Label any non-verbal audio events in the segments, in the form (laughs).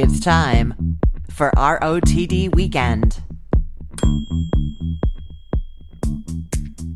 It's time for ROTD Weekend.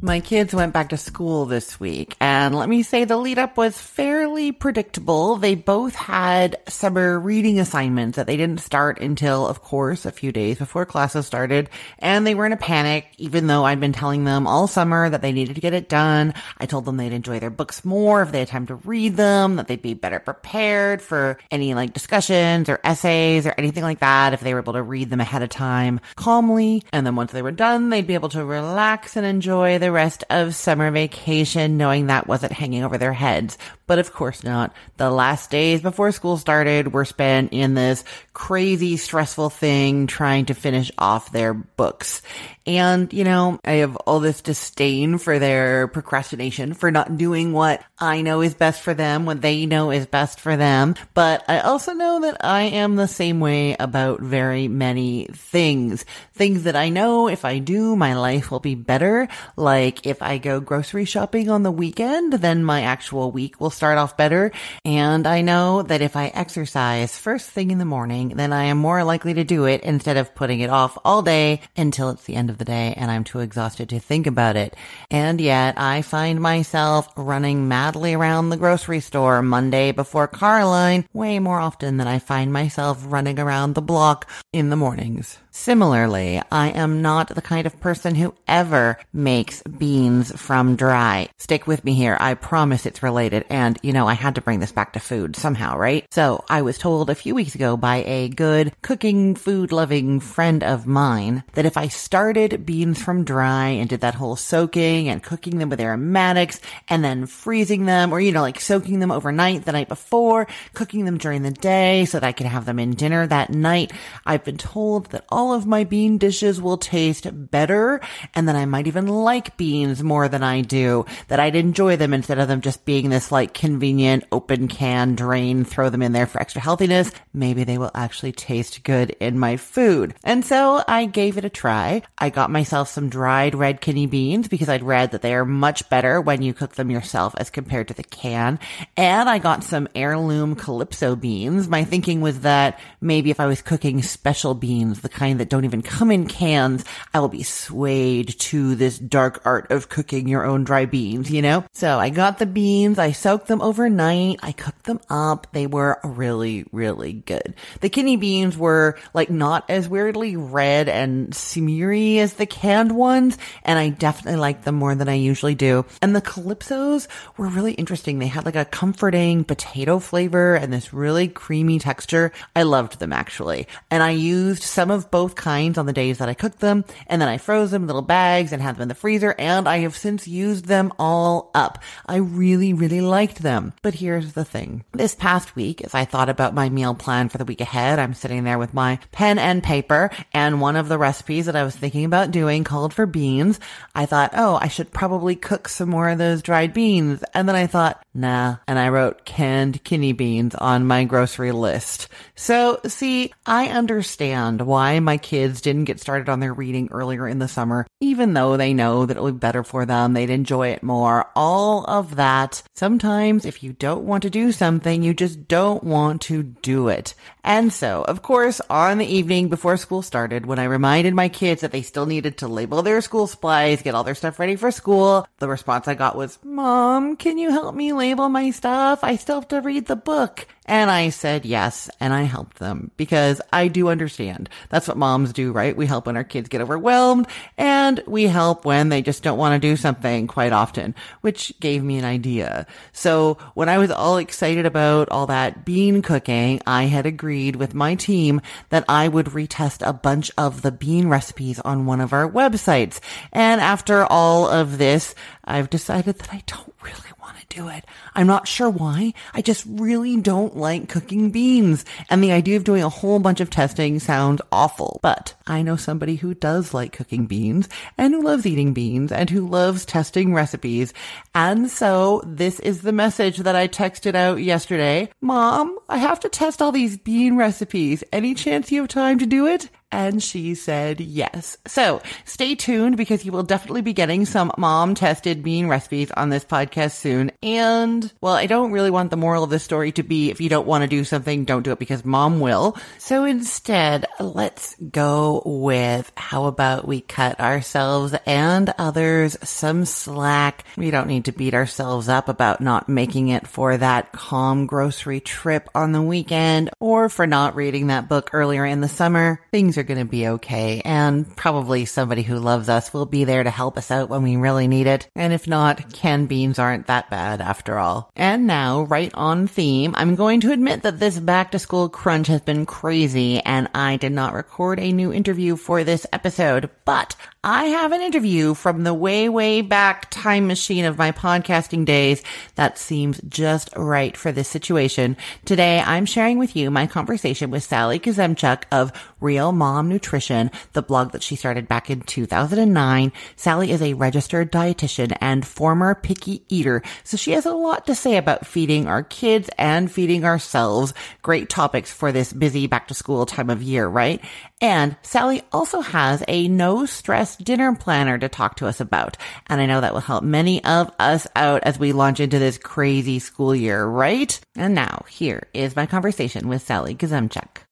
My kids went back to school this week, and let me say the lead up was fairly predictable. They both had summer reading assignments that they didn't start until, of course, a few days before classes started, and they were in a panic, even though I'd been telling them all summer that they needed to get it done. I told them they'd enjoy their books more if they had time to read them, that they'd be better prepared for any like discussions or essays or anything like that if they were able to read them ahead of time calmly. And then once they were done, they'd be able to relax and enjoy their rest of summer vacation knowing that wasn't hanging over their heads. But of course not. The last days before school started were spent in this crazy stressful thing trying to finish off their books. And, you know, I have all this disdain for their procrastination, for not doing what I know is best for them, what they know is best for them. But I also know that I am the same way about very many things. Things that I know if I do, my life will be better. Like if I go grocery shopping on the weekend, then my actual week will start off better. And I know that if I exercise first thing in the morning, then I am more likely to do it instead of putting it off all day until it's the end of the day and I'm too exhausted to think about it. And yet I find myself running madly around the grocery store Monday before Carline way more often than I find myself running around the block in the mornings. Similarly, I am not the kind of person who ever makes beans from dry. Stick with me here. I promise it's related. And, you know, I had to bring this back to food somehow, right? So I was told a few weeks ago by a good cooking, food loving friend of mine that if I started beans from dry and did that whole soaking and cooking them with aromatics and then freezing them or, you know, like soaking them overnight the night before, cooking them during the day so that I could have them in dinner that night, I've been told that all of my bean dishes will taste better and that I might even like beans more than I do, that I'd enjoy them instead of them just being this like convenient open can drain, throw them in there for extra healthiness. Maybe they will actually taste good in my food. And so I gave it a try. I got myself some dried red kidney beans because I'd read that they are much better when you cook them yourself as compared to the can. And I got some heirloom calypso beans. My thinking was that maybe if I was cooking special beans, the kind that don't even come in cans, I will be swayed to this dark art of cooking your own dry beans, you know? So I got the beans, I soaked them overnight, I cooked them up. They were really, really good. The kidney beans were like not as weirdly red and smeary as the canned ones, and I definitely liked them more than I usually do. And the calypsos were really interesting. They had like a comforting potato flavor and this really creamy texture. I loved them actually. And I used some of both kinds on the days that I cooked them, and then I froze them in little bags and had them in the freezer, and I have since used them all up. I really, really liked them. But here's the thing. This past week, as I thought about my meal plan for the week ahead, I'm sitting there with my pen and paper, and one of the recipes that I was thinking about doing called for beans. I thought, oh, I should probably cook some more of those dried beans. And then I thought, nah. And I wrote canned kidney beans on my grocery list. So see, I understand why my kids didn't get started on their reading earlier in the summer, even though they know that it would be better for them, they'd enjoy it more, all of that. Sometimes if you don't want to do something, you just don't want to do it. And so, of course, on the evening before school started, when I reminded my kids that they still needed to label their school supplies, get all their stuff ready for school, the response I got was, Mom, can you help me label my stuff? I still have to read the book. And I said yes, and I helped them because I do understand. That's what moms do, right? We help when our kids get overwhelmed and we help when they just don't want to do something quite often, which gave me an idea. So when I was all excited about all that bean cooking, I had agreed with my team that I would retest a bunch of the bean recipes on one of our websites. And after all of this, I've decided that I don't really want to do it. I'm not sure why. I just really don't like cooking beans. And the idea of doing a whole bunch of testing sounds awful. But I know somebody who does like cooking beans and who loves eating beans and who loves testing recipes. And so this is the message that I texted out yesterday. Mom, I have to test all these bean recipes. Any chance you have time to do it? And she said yes. So stay tuned because you will definitely be getting some mom tested bean recipes on this podcast soon. And well, I don't really want the moral of this story to be if you don't want to do something, don't do it because mom will. So instead, let's go with how about we cut ourselves and others some slack. We don't need to beat ourselves up about not making it for that calm grocery trip on the weekend or for not reading that book earlier in the summer. Things are going to be okay. And probably somebody who loves us will be there to help us out when we really need it. And if not, canned beans aren't that bad after all. And now, right on theme, I'm going to admit that this back to school crunch has been crazy and I did not record a new interview for this episode, but I have an interview from the way, way back time machine of my podcasting days that seems just right for this situation. Today, I'm sharing with you my conversation with Sally Kuzemchak of Real Mom Nutrition, the blog that she started back in 2009. Sally is a registered dietitian and former picky eater, so she has a lot to say about feeding our kids and feeding ourselves. Great topics for this busy back to school time of year, right? And Sally also has a no stress dinner planner to talk to us about. And I know that will help many of us out as we launch into this crazy school year, right? And now here is my conversation with Sally Kuzemchak.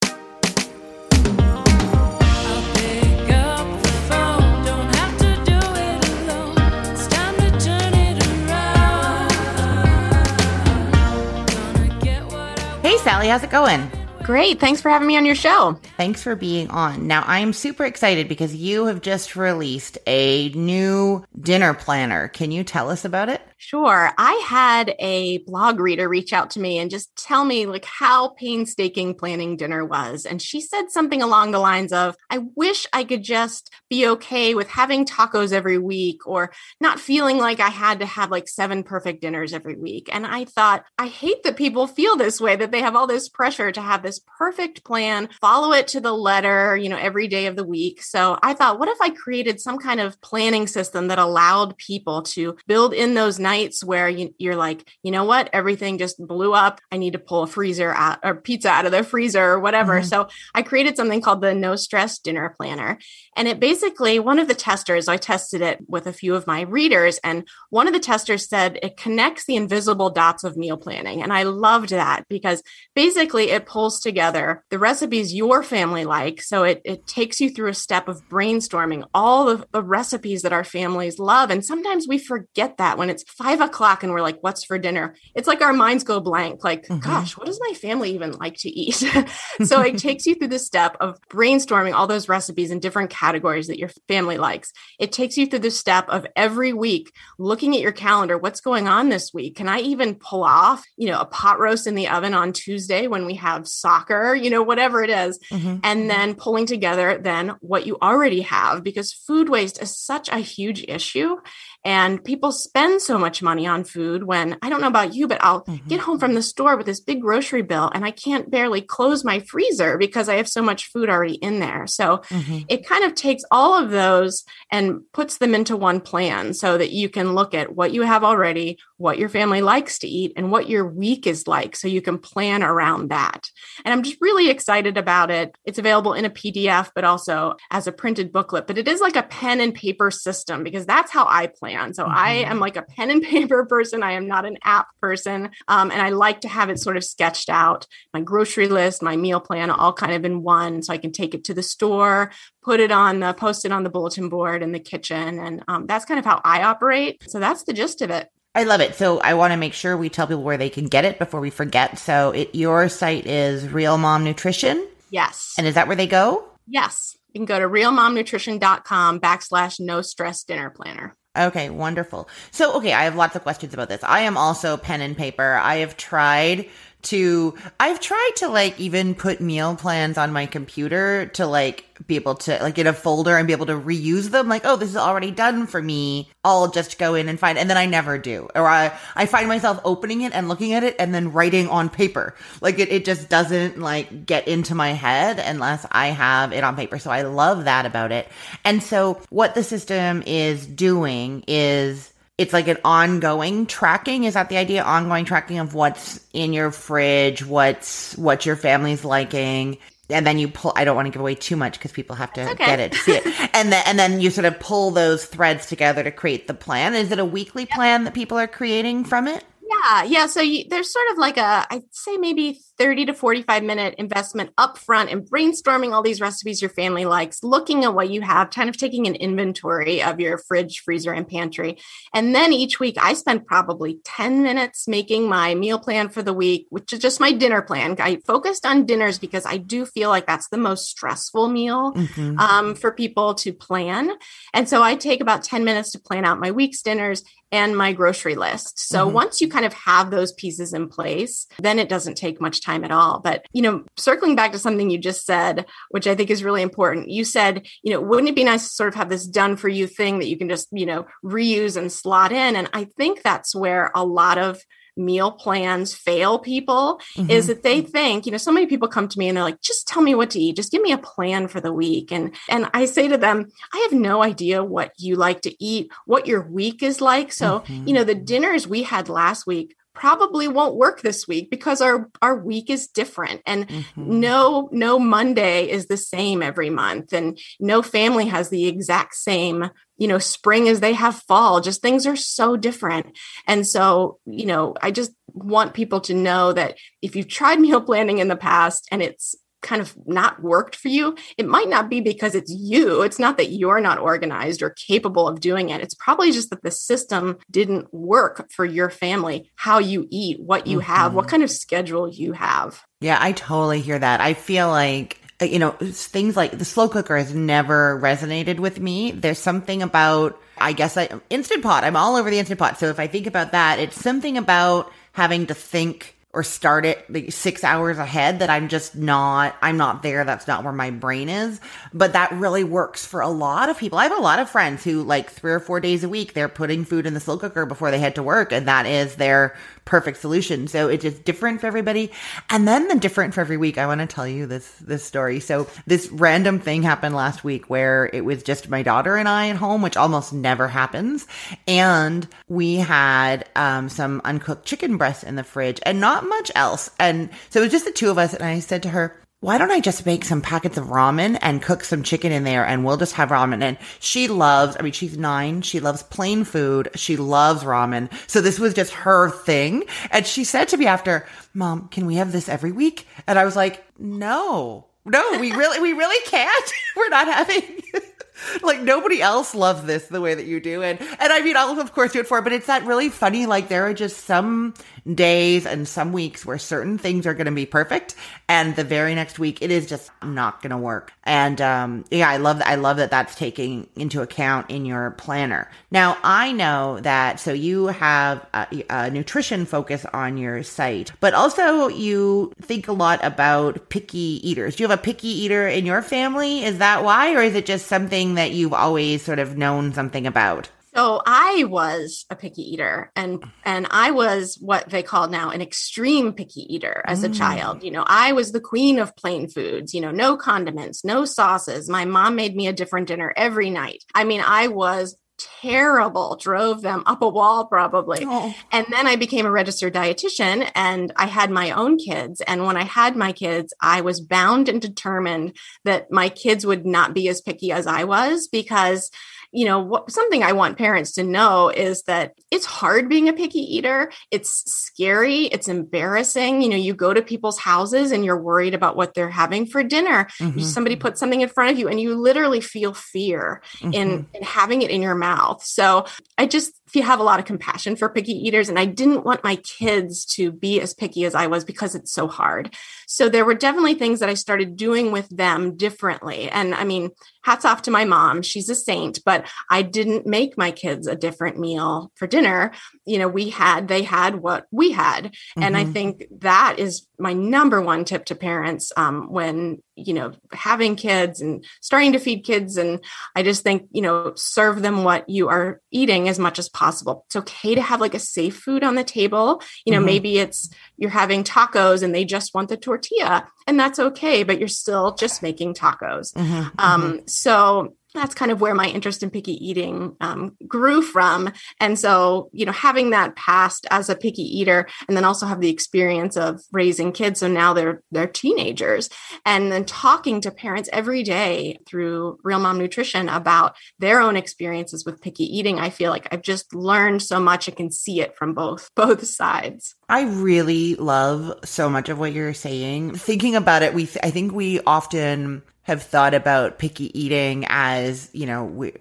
Sally, how's it going? Great. Thanks for having me on your show. Thanks for being on. Now, I'm super excited because you have just released a new dinner planner. Can you tell us about it? Sure. I had a blog reader reach out to me and just tell me like how painstaking planning dinner was. And she said something along the lines of, I wish I could just be okay with having tacos every week or not feeling like I had to have like seven perfect dinners every week. And I thought, I hate that people feel this way, that they have all this pressure to have this perfect plan, follow it to the letter, you know, every day of the week. So I thought, what if I created some kind of planning system that allowed people to build in those nights where you, are like, you know what, everything just blew up. I need to pull a freezer out or pizza out of the freezer or whatever. Mm-hmm. So I created something called the No Stress Dinner Planner. And it basically, one of the testers, I tested it with a few of my readers, and one of the testers said it connects the invisible dots of meal planning. And I loved that because basically it pulls together the recipes your family like. So it, it takes you through a step of brainstorming all of the recipes that our families love. And sometimes we forget that when it's five o'clock and we're like, what's for dinner? It's like our minds go blank, like, mm-hmm. gosh, what does my family even like to eat? (laughs) so it takes you through the step of brainstorming all those recipes in different categories that your family likes. It takes you through the step of every week looking at your calendar, what's going on this week? Can I even pull off, you know, a pot roast in the oven on Tuesday when we have soccer, you know, whatever it is, mm-hmm. and then pulling together then what you already have because food waste is such a huge issue. And people spend so much money on food when I don't know about you, but I'll mm-hmm. get home from the store with this big grocery bill and I can't barely close my freezer because I have so much food already in there. So mm-hmm. it kind of takes all of those and puts them into one plan so that you can look at what you have already, what your family likes to eat, and what your week is like so you can plan around that. And I'm just really excited about it. It's available in a PDF, but also as a printed booklet. But it is like a pen and paper system because that's how I plan. So mm-hmm. I am like a pen and (laughs) paper person. I am not an app person. Um, and I like to have it sort of sketched out my grocery list, my meal plan, all kind of in one. So I can take it to the store, put it on the, post it on the bulletin board in the kitchen. And um, that's kind of how I operate. So that's the gist of it. I love it. So I want to make sure we tell people where they can get it before we forget. So it, your site is Real Mom Nutrition. Yes. And is that where they go? Yes. You can go to realmomnutrition.com backslash no stress dinner planner. Okay, wonderful. So, okay, I have lots of questions about this. I am also pen and paper. I have tried to I've tried to like even put meal plans on my computer to like be able to like get a folder and be able to reuse them. Like oh this is already done for me. I'll just go in and find and then I never do. Or I I find myself opening it and looking at it and then writing on paper. Like it, it just doesn't like get into my head unless I have it on paper. So I love that about it. And so what the system is doing is it's like an ongoing tracking. Is that the idea? Ongoing tracking of what's in your fridge, what's what your family's liking. and then you pull i don't want to give away too much because people have to okay. get it see it (laughs) and then and then you sort of pull those threads together to create the plan is it a weekly plan that people are creating from it yeah, yeah. So you, there's sort of like a, I'd say maybe 30 to 45 minute investment upfront in brainstorming all these recipes your family likes, looking at what you have, kind of taking an inventory of your fridge, freezer, and pantry. And then each week I spend probably 10 minutes making my meal plan for the week, which is just my dinner plan. I focused on dinners because I do feel like that's the most stressful meal mm-hmm. um, for people to plan. And so I take about 10 minutes to plan out my week's dinners and my grocery list. So mm-hmm. once you kind of have those pieces in place, then it doesn't take much time at all. But, you know, circling back to something you just said, which I think is really important, you said, you know, wouldn't it be nice to sort of have this done for you thing that you can just, you know, reuse and slot in? And I think that's where a lot of meal plans fail people mm-hmm. is that they think you know so many people come to me and they're like just tell me what to eat just give me a plan for the week and and i say to them i have no idea what you like to eat what your week is like so mm-hmm. you know the dinners we had last week probably won't work this week because our our week is different and mm-hmm. no no monday is the same every month and no family has the exact same you know spring as they have fall just things are so different and so you know i just want people to know that if you've tried (laughs) meal planning in the past and it's kind of not worked for you, it might not be because it's you. It's not that you're not organized or capable of doing it. It's probably just that the system didn't work for your family, how you eat, what you mm-hmm. have, what mm-hmm. kind of schedule you have. Yeah, I totally hear that. I feel like uh, you know, things like the slow cooker has never resonated with me. There's something about, I guess, I, Instant Pot. I'm all over the Instant Pot. So if I think about that, it's something about having to think or start it like six hours ahead that I'm just not, I'm not there. That's not where my brain is. But that really works for a lot of people. I have a lot of friends who like three or four days a week, they're putting food in the slow cooker before they head to work. And that is their perfect solution. So it's just different for everybody. And then the different for every week. I want to tell you this, this story. So this random thing happened last week where it was just my daughter and I at home, which almost never happens. And we had, um, some uncooked chicken breasts in the fridge and not much else. And so it was just the two of us. And I said to her, why don't I just make some packets of ramen and cook some chicken in there and we'll just have ramen. And she loves, I mean, she's nine. She loves plain food. She loves ramen. So this was just her thing. And she said to me after, mom, can we have this every week? And I was like, no, no, we really, we really can't. (laughs) We're not having (laughs) like nobody else loves this the way that you do. And and I mean I'll of course do it for, but it's that really funny, like there are just some days and some weeks where certain things are gonna be perfect and the very next week it is just not gonna work. And um yeah, I love that I love that that's taking into account in your planner. Now I know that so you have a, a nutrition focus on your site, but also you think a lot about picky eaters. Do you have a picky eater in your family? Is that why or is it just something that you've always sort of known something about? So I was a picky eater and and I was what they call now an extreme picky eater as mm. a child. You know, I was the queen of plain foods, you know, no condiments, no sauces. My mom made me a different dinner every night. I mean, I was terrible, drove them up a wall probably. Oh. And then I became a registered dietitian and I had my own kids. And when I had my kids, I was bound and determined that my kids would not be as picky as I was because you know, what, something I want parents to know is that it's hard being a picky eater. It's scary. It's embarrassing. You know, you go to people's houses and you're worried about what they're having for dinner. Mm-hmm. Somebody puts something in front of you and you literally feel fear mm-hmm. in, in having it in your mouth. So I just you have a lot of compassion for picky eaters and i didn't want my kids to be as picky as i was because it's so hard so there were definitely things that i started doing with them differently and i mean hats off to my mom she's a saint but i didn't make my kids a different meal for dinner you know we had they had what we had mm-hmm. and i mm-hmm. think that is my number one tip to parents um, when you know having kids and starting to feed kids and i just think you know serve them what you are eating as much as possible it's okay to have like a safe food on the table you know mm-hmm. maybe it's you're having tacos and they just want the tortilla and that's okay but you're still just making tacos mm-hmm. um, mm-hmm. so that's kind of where my interest in picky eating um, grew from. And so, you know, having that past as a picky eater, and then also have the experience of raising kids. So now they're they're teenagers, and then talking to parents every day through Real Mom Nutrition about their own experiences with picky eating. I feel like I've just learned so much. I can see it from both (laughs) both sides. I really love so much of what you're saying. Thinking about it, we I think we often have thought about picky eating as, you know, we,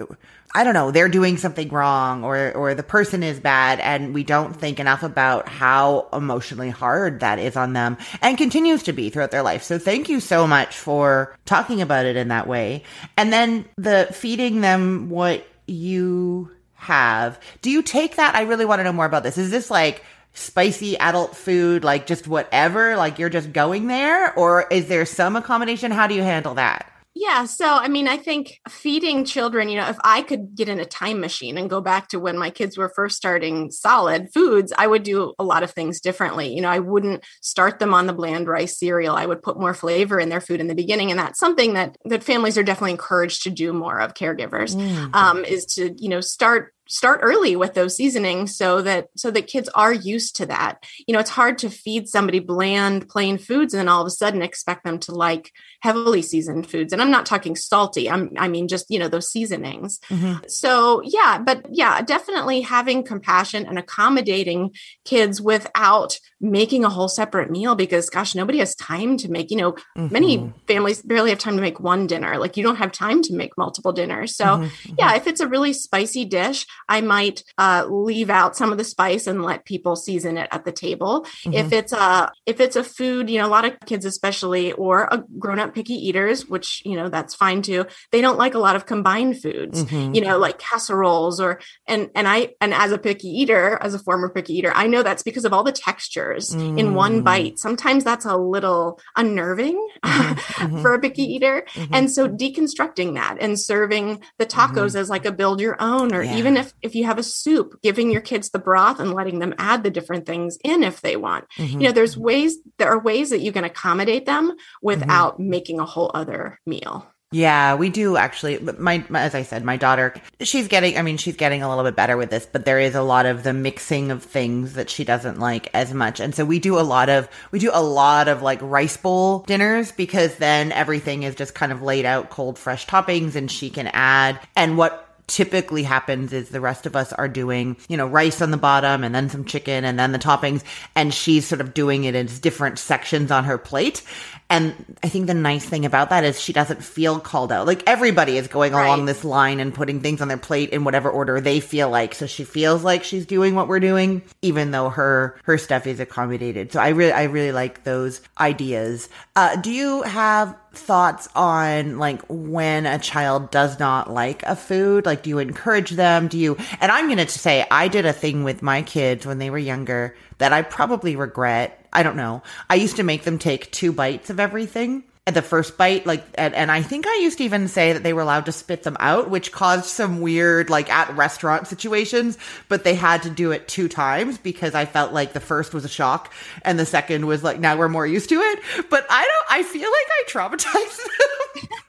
I don't know, they're doing something wrong or or the person is bad and we don't think enough about how emotionally hard that is on them and continues to be throughout their life. So thank you so much for talking about it in that way. And then the feeding them what you have. Do you take that? I really want to know more about this. Is this like spicy adult food, like just whatever, like you're just going there? Or is there some accommodation? How do you handle that? Yeah. So, I mean, I think feeding children, you know, if I could get in a time machine and go back to when my kids were first starting solid foods, I would do a lot of things differently. You know, I wouldn't start them on the bland rice cereal. I would put more flavor in their food in the beginning. And that's something that, that families are definitely encouraged to do more of caregivers mm-hmm. um, is to, you know, start start early with those seasonings so that so that kids are used to that you know it's hard to feed somebody bland plain foods and then all of a sudden expect them to like heavily seasoned foods and i'm not talking salty i'm i mean just you know those seasonings mm-hmm. so yeah but yeah definitely having compassion and accommodating kids without making a whole separate meal because gosh nobody has time to make you know mm-hmm. many families barely have time to make one dinner like you don't have time to make multiple dinners so mm-hmm. yeah if it's a really spicy dish I might uh, leave out some of the spice and let people season it at the table. Mm-hmm. If it's a if it's a food, you know, a lot of kids, especially or a grown up picky eaters, which you know that's fine too. They don't like a lot of combined foods, mm-hmm. you know, like casseroles or and and I and as a picky eater, as a former picky eater, I know that's because of all the textures mm-hmm. in one mm. bite. Sometimes that's a little unnerving mm-hmm. (laughs) Mm-hmm. for a picky eater, mm-hmm. and so deconstructing that and serving the tacos as like a build your own, or yeah. even if if you have a soup, giving your kids the broth and letting them add the different things in if they want. Mm-hmm. You know, there's ways, there are ways that you can accommodate them without mm-hmm. making a whole other meal. Yeah, we do actually. My, my, as I said, my daughter, she's getting, I mean, she's getting a little bit better with this, but there is a lot of the mixing of things that she doesn't like as much. And so we do a lot of, we do a lot of like rice bowl dinners because then everything is just kind of laid out cold, fresh toppings and she can add. And what typically happens is the rest of us are doing, you know, rice on the bottom and then some chicken and then the toppings. And she's sort of doing it in different sections on her plate. And I think the nice thing about that is she doesn't feel called out. Like everybody is going right. along this line and putting things on their plate in whatever order they feel like. So she feels like she's doing what we're doing, even though her, her stuff is accommodated. So I really, I really like those ideas. Uh, do you have thoughts on like when a child does not like a food? Like, do you encourage them? Do you, and I'm going to say, I did a thing with my kids when they were younger that I probably regret. I don't know. I used to make them take two bites of everything at the first bite, like, and, and, I think I used to even say that they were allowed to spit them out, which caused some weird, like, at restaurant situations, but they had to do it two times because I felt like the first was a shock and the second was like, now we're more used to it. But I don't, I feel like I traumatized them. (laughs)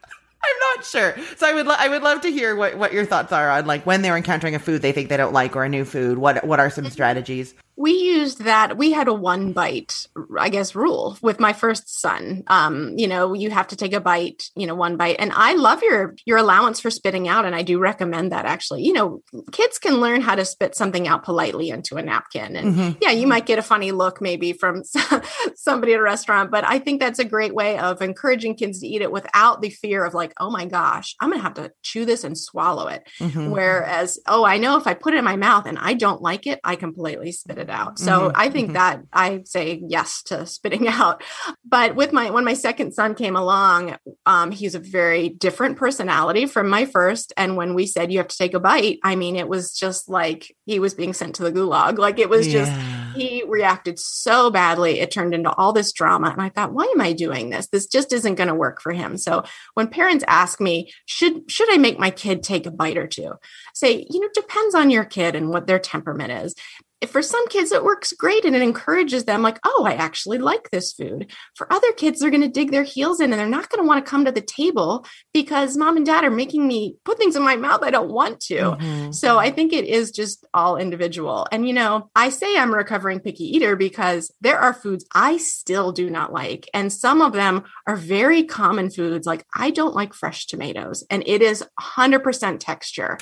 I'm not sure. So I would lo- I would love to hear what, what your thoughts are on like when they're encountering a food they think they don't like or a new food. What what are some mm-hmm. strategies? We used that we had a one bite i guess rule with my first son. Um you know you have to take a bite you know one bite. And i love your your allowance for spitting out and i do recommend that actually. You know kids can learn how to spit something out politely into a napkin. And mm-hmm. yeah you might get a funny look maybe from (laughs) somebody at a restaurant but i think that's a great way of encouraging kids to eat it without the fear of like oh my gosh i'm gonna have to chew this and swallow it. Mm-hmm. whereas oh i know if i put it in my mouth and i don't like it i can politely spit it out. So mm-hmm. I think mm-hmm. that I say yes to (laughs) spitting out. But with my when my second son came along, um, he's a very different personality from my first. And when we said you have to take a bite, I mean, it was just like he was being sent to the gulag. Like it was just he reacted so badly. It turned into all this drama. And I thought, why am I doing this? This just isn't going to work for him. So when parents ask me, should should I make my kid take a bite or two? Say, you know, depends on your kid and what their temperament is for some kids, it works great and it encourages them, like, oh, I actually like this food. For other kids, they're going to dig their heels in and they're not going to want to come to the table because mom and dad are making me put things in my mouth I don't want to. Mm-hmm. So I think it is just all individual. And, you know, I say I'm a recovering picky eater because there are foods I still do not like. And some of them are very common foods. Like, I don't like fresh tomatoes, and it is 100% texture.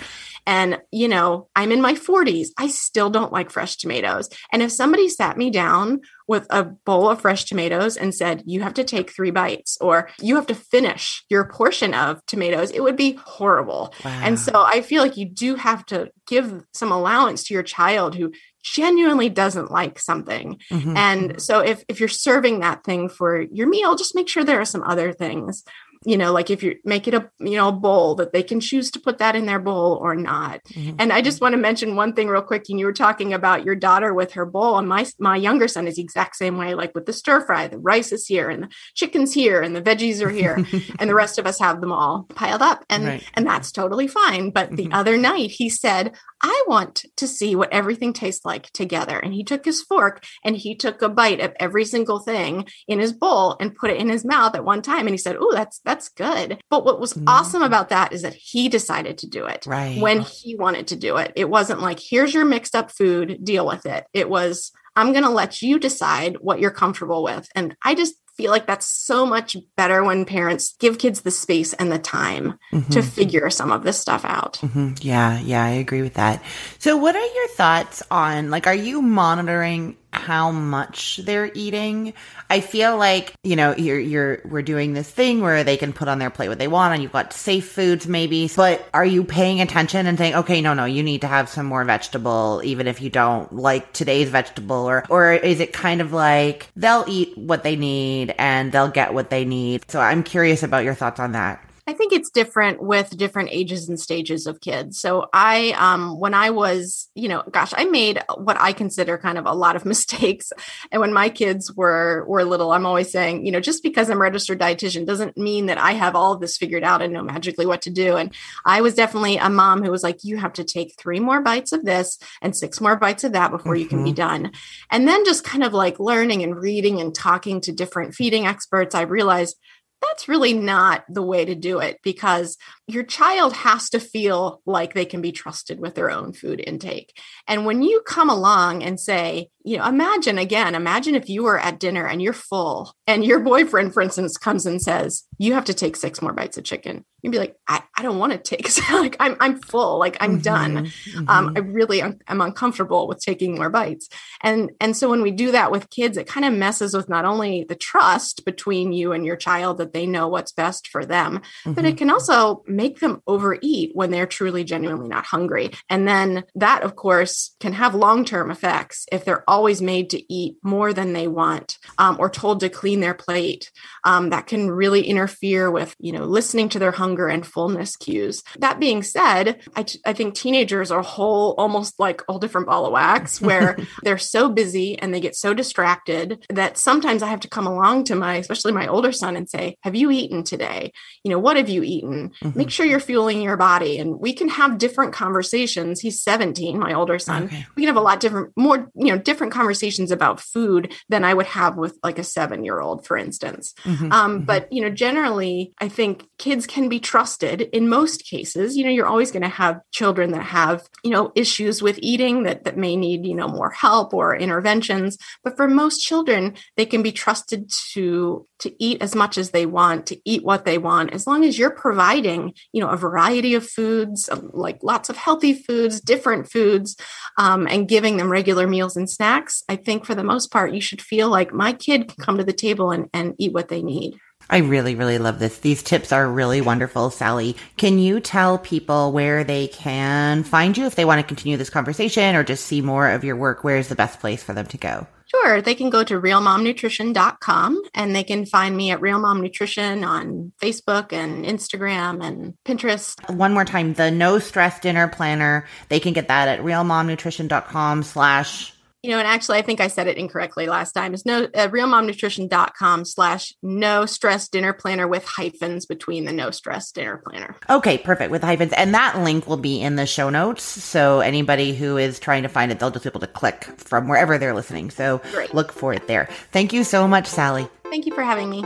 And, you know, I'm in my 40s. I still don't like fresh tomatoes. And if somebody sat me down with a bowl of fresh tomatoes and said, you have to take three bites or you have to finish your portion of tomatoes, it would be horrible. Wow. And so I feel like you do have to give some allowance to your child who genuinely doesn't like something. Mm-hmm. And so if if you're serving that thing for your meal, just make sure there are some other things you know like if you make it a you know a bowl that they can choose to put that in their bowl or not mm-hmm. and i just want to mention one thing real quick and you were talking about your daughter with her bowl and my my younger son is the exact same way like with the stir fry the rice is here and the chicken's here and the veggies are here (laughs) and the rest of us have them all piled up and right. and that's totally fine but the mm-hmm. other night he said i want to see what everything tastes like together and he took his fork and he took a bite of every single thing in his bowl and put it in his mouth at one time and he said oh that's that's good. But what was mm. awesome about that is that he decided to do it right. when he wanted to do it. It wasn't like, here's your mixed up food, deal with it. It was, I'm going to let you decide what you're comfortable with. And I just feel like that's so much better when parents give kids the space and the time mm-hmm. to figure some of this stuff out. Mm-hmm. Yeah, yeah, I agree with that. So, what are your thoughts on like, are you monitoring how much they're eating. I feel like, you know, you're, you're, we're doing this thing where they can put on their plate what they want and you've got safe foods maybe, but are you paying attention and saying, okay, no, no, you need to have some more vegetable, even if you don't like today's vegetable or, or is it kind of like they'll eat what they need and they'll get what they need? So I'm curious about your thoughts on that. I think it's different with different ages and stages of kids. So I, um, when I was, you know, gosh, I made what I consider kind of a lot of (laughs) mistakes. And when my kids were were little, I'm always saying, you know, just because I'm a registered dietitian doesn't mean that I have all of this figured out and know magically what to do. And I was definitely a mom who was like, you have to take three more bites of this and six more bites of that before mm-hmm. you can be mm-hmm. done. And then just kind of like learning and reading and talking to different feeding experts, I realized that's really not the way to do it because your child has to feel like they can be trusted with their own food intake. And when you come along and say, you know, imagine again, imagine if you were at dinner and you're full and your boyfriend, for instance, comes and says, you have to take six more bites of chicken. You'd be like, I, I don't want to take, (laughs) like, I'm, I'm full, like I'm mm-hmm, done. Um, mm-hmm. Um, I really am, am uncomfortable with taking more bites. And, and so when we do that with kids, it kind of messes with not only the trust between you and your child that they know what's best for them, mm-hmm. but it mm-hmm. can also make them overeat when they're truly genuinely not hungry. And then that, of course, can have long term effects if they're always made to eat more than they want um, or told to clean their plate. Um, that can really interfere with, you know, listening to their hunger and fullness cues. That being said, I, t- I think teenagers are a whole, almost like all different ball of wax (laughs) where they're so busy and they get so distracted that sometimes I have to come along to my, especially my older son and say, have you eaten today? You know, what have you eaten? Mm-hmm. Make sure you're fueling your body. And we can have different conversations. He's 17, my older son. Okay. We can have a lot different, more, you know, different conversations about food than I would have with like a seven year old, for instance. Mm-hmm. Um, mm-hmm. But, you know, generally, I think kids can be trusted in most cases. You know, you're always going to have children that have, you know, issues with eating that, that may need, you know, more help or interventions. But for most children, they can be trusted to to eat as much as they want, to eat what they want, as long as you're providing, you know, a variety of foods, um, like lots of healthy foods, different foods, um, and giving them regular meals and snacks, I think for the most part, you should feel like my kid can come to the table and, and eat what they need. I really, really love this. These tips are really wonderful, Sally. Can you tell people where they can find you if they want to continue this conversation or just see more of your work? Where is the best place for them to go? Sure. They can go to realmomnutrition.com and they can find me at Real Mom Nutrition on Facebook and Instagram and Pinterest. One more time, the no stress dinner planner, they can get that at realmomnutrition.com slash You know, and actually, I think I said it incorrectly last time. It's no uh, realmomnutrition.com slash no stress dinner planner with hyphens between the no stress dinner planner. Okay, perfect. With hyphens. And that link will be in the show notes. So anybody who is trying to find it, they'll just be able to click from wherever they're listening. So Great. look for it there. Thank you so much, Sally. Thank you for having me.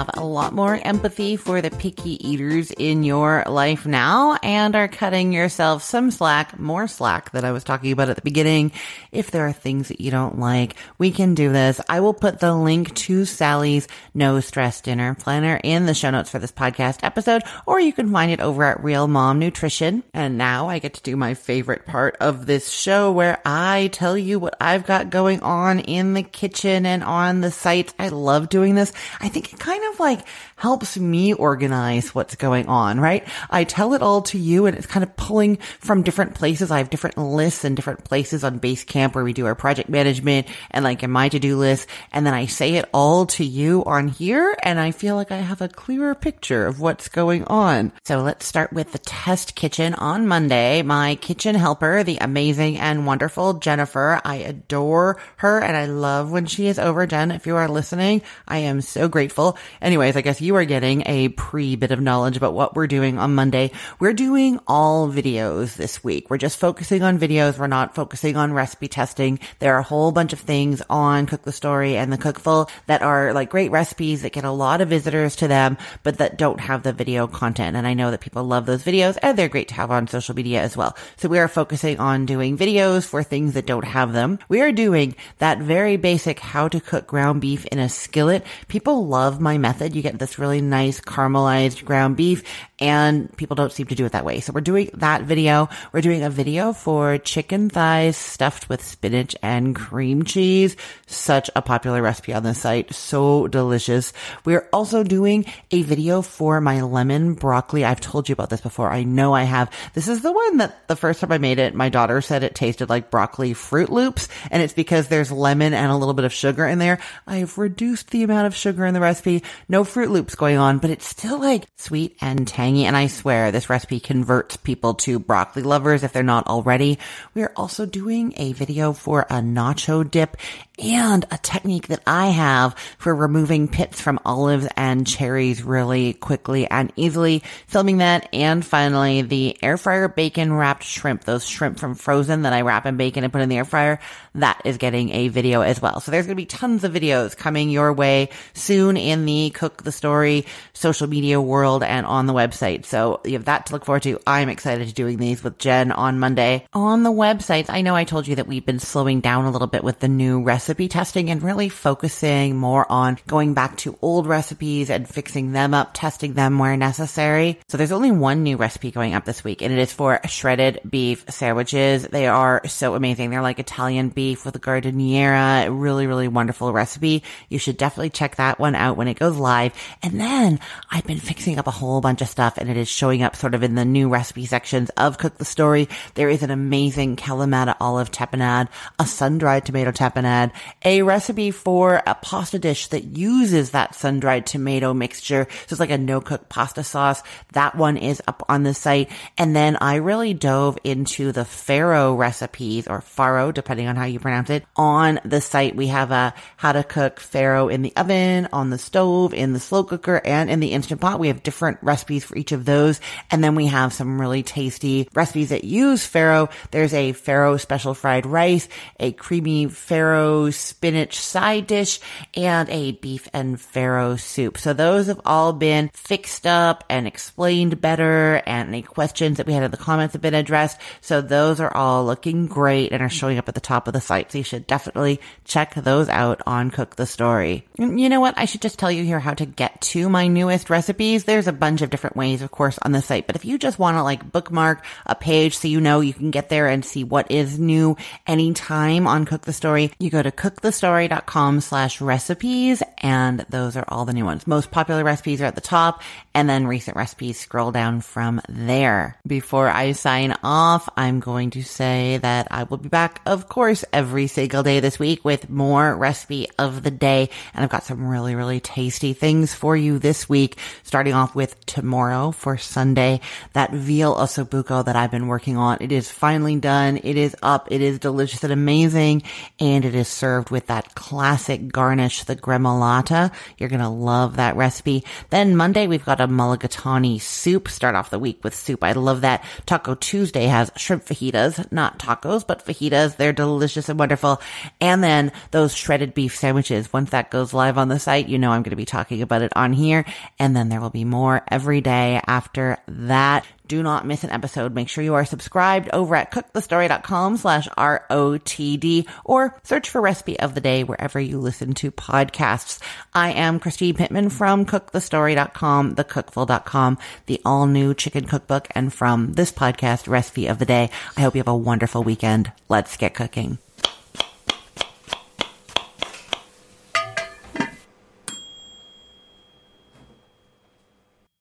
Have a lot more empathy for the picky eaters in your life now and are cutting yourself some slack, more slack that I was talking about at the beginning. If there are things that you don't like, we can do this. I will put the link to Sally's no stress dinner planner in the show notes for this podcast episode, or you can find it over at Real Mom Nutrition. And now I get to do my favorite part of this show where I tell you what I've got going on in the kitchen and on the site. I love doing this. I think think it kind of like helps me organize what's going on, right? I tell it all to you and it's kind of pulling from different places. I have different lists and different places on Basecamp where we do our project management and like in my to-do list. And then I say it all to you on here and I feel like I have a clearer picture of what's going on. So let's start with the test kitchen on Monday. My kitchen helper, the amazing and wonderful Jennifer. I adore her and I love when she is over. Jen, if you are listening, I am so grateful. Anyways, I guess you you are getting a pre bit of knowledge about what we're doing on Monday. We're doing all videos this week. We're just focusing on videos. We're not focusing on recipe testing. There are a whole bunch of things on Cook the Story and the Cookful that are like great recipes that get a lot of visitors to them, but that don't have the video content. And I know that people love those videos and they're great to have on social media as well. So we are focusing on doing videos for things that don't have them. We are doing that very basic how to cook ground beef in a skillet. People love my method. You get this really nice caramelized ground beef and people don't seem to do it that way. So we're doing that video. We're doing a video for chicken thighs stuffed with spinach and cream cheese. Such a popular recipe on the site. So delicious. We're also doing a video for my lemon broccoli. I've told you about this before. I know I have. This is the one that the first time I made it, my daughter said it tasted like broccoli Froot Loops. And it's because there's lemon and a little bit of sugar in there. I've reduced the amount of sugar in the recipe. No Froot Loops going on, but it's still like sweet and tangy. And I swear this recipe converts people to broccoli lovers if they're not already. We are also doing a video for a nacho dip and a technique that I have for removing pits from olives and cherries really quickly and easily. Filming that. And finally, the air fryer bacon wrapped shrimp, those shrimp from frozen that I wrap in bacon and put in the air fryer. That is getting a video as well. So there's going to be tons of videos coming your way soon in the cook the story social media world and on the website. So you have that to look forward to. I'm excited to doing these with Jen on Monday on the websites. I know I told you that we've been slowing down a little bit with the new recipe recipe testing and really focusing more on going back to old recipes and fixing them up, testing them where necessary. So there's only one new recipe going up this week and it is for shredded beef sandwiches. They are so amazing. They're like Italian beef with a giardiniera. Really, really wonderful recipe. You should definitely check that one out when it goes live. And then I've been fixing up a whole bunch of stuff and it is showing up sort of in the new recipe sections of Cook the Story. There is an amazing Kalamata olive tapenade, a sun-dried tomato tapenade, a recipe for a pasta dish that uses that sun-dried tomato mixture. So it's like a no-cook pasta sauce. That one is up on the site. And then I really dove into the farro recipes or farro, depending on how you pronounce it. On the site, we have a how to cook farro in the oven, on the stove, in the slow cooker, and in the instant pot. We have different recipes for each of those. And then we have some really tasty recipes that use farro. There's a farro special fried rice, a creamy farro spinach side dish, and a beef and farro soup. So those have all been fixed up and explained better, and any questions that we had in the comments have been addressed. So those are all looking great and are showing up at the top of the site. So you should definitely check those out on Cook the Story. You know what? I should just tell you here how to get to my newest recipes. There's a bunch of different ways, of course, on the site, but if you just want to like bookmark a page so you know you can get there and see what is new anytime on Cook the Story, you go to cookthestory.com slash recipes. And those are all the new ones. Most popular recipes are at the top and then recent recipes scroll down from there. Before I sign off, I'm going to say that I will be back, of course, every single day this week with more recipe of the day. And I've got some really, really tasty things for you this week, starting off with tomorrow for Sunday, that veal ossobuco that I've been working on. It is finally done. It is up. It is delicious and amazing. And it is served with that classic garnish, the gremolata. You're going to love that recipe. Then Monday, we've got a mulligatawny soup. Start off the week with soup. I love that. Taco Tuesday has shrimp fajitas, not tacos, but fajitas. They're delicious and wonderful. And then those shredded beef sandwiches. Once that goes live on the site, you know I'm going to be talking about it on here. And then there will be more every day after that. Do not miss an episode. Make sure you are subscribed over at cookthestory.com slash R-O-T-D or search for recipe of the day wherever you listen to podcasts. I am Christine Pittman from cookthestory.com, thecookful.com, the all new chicken cookbook and from this podcast, recipe of the day. I hope you have a wonderful weekend. Let's get cooking.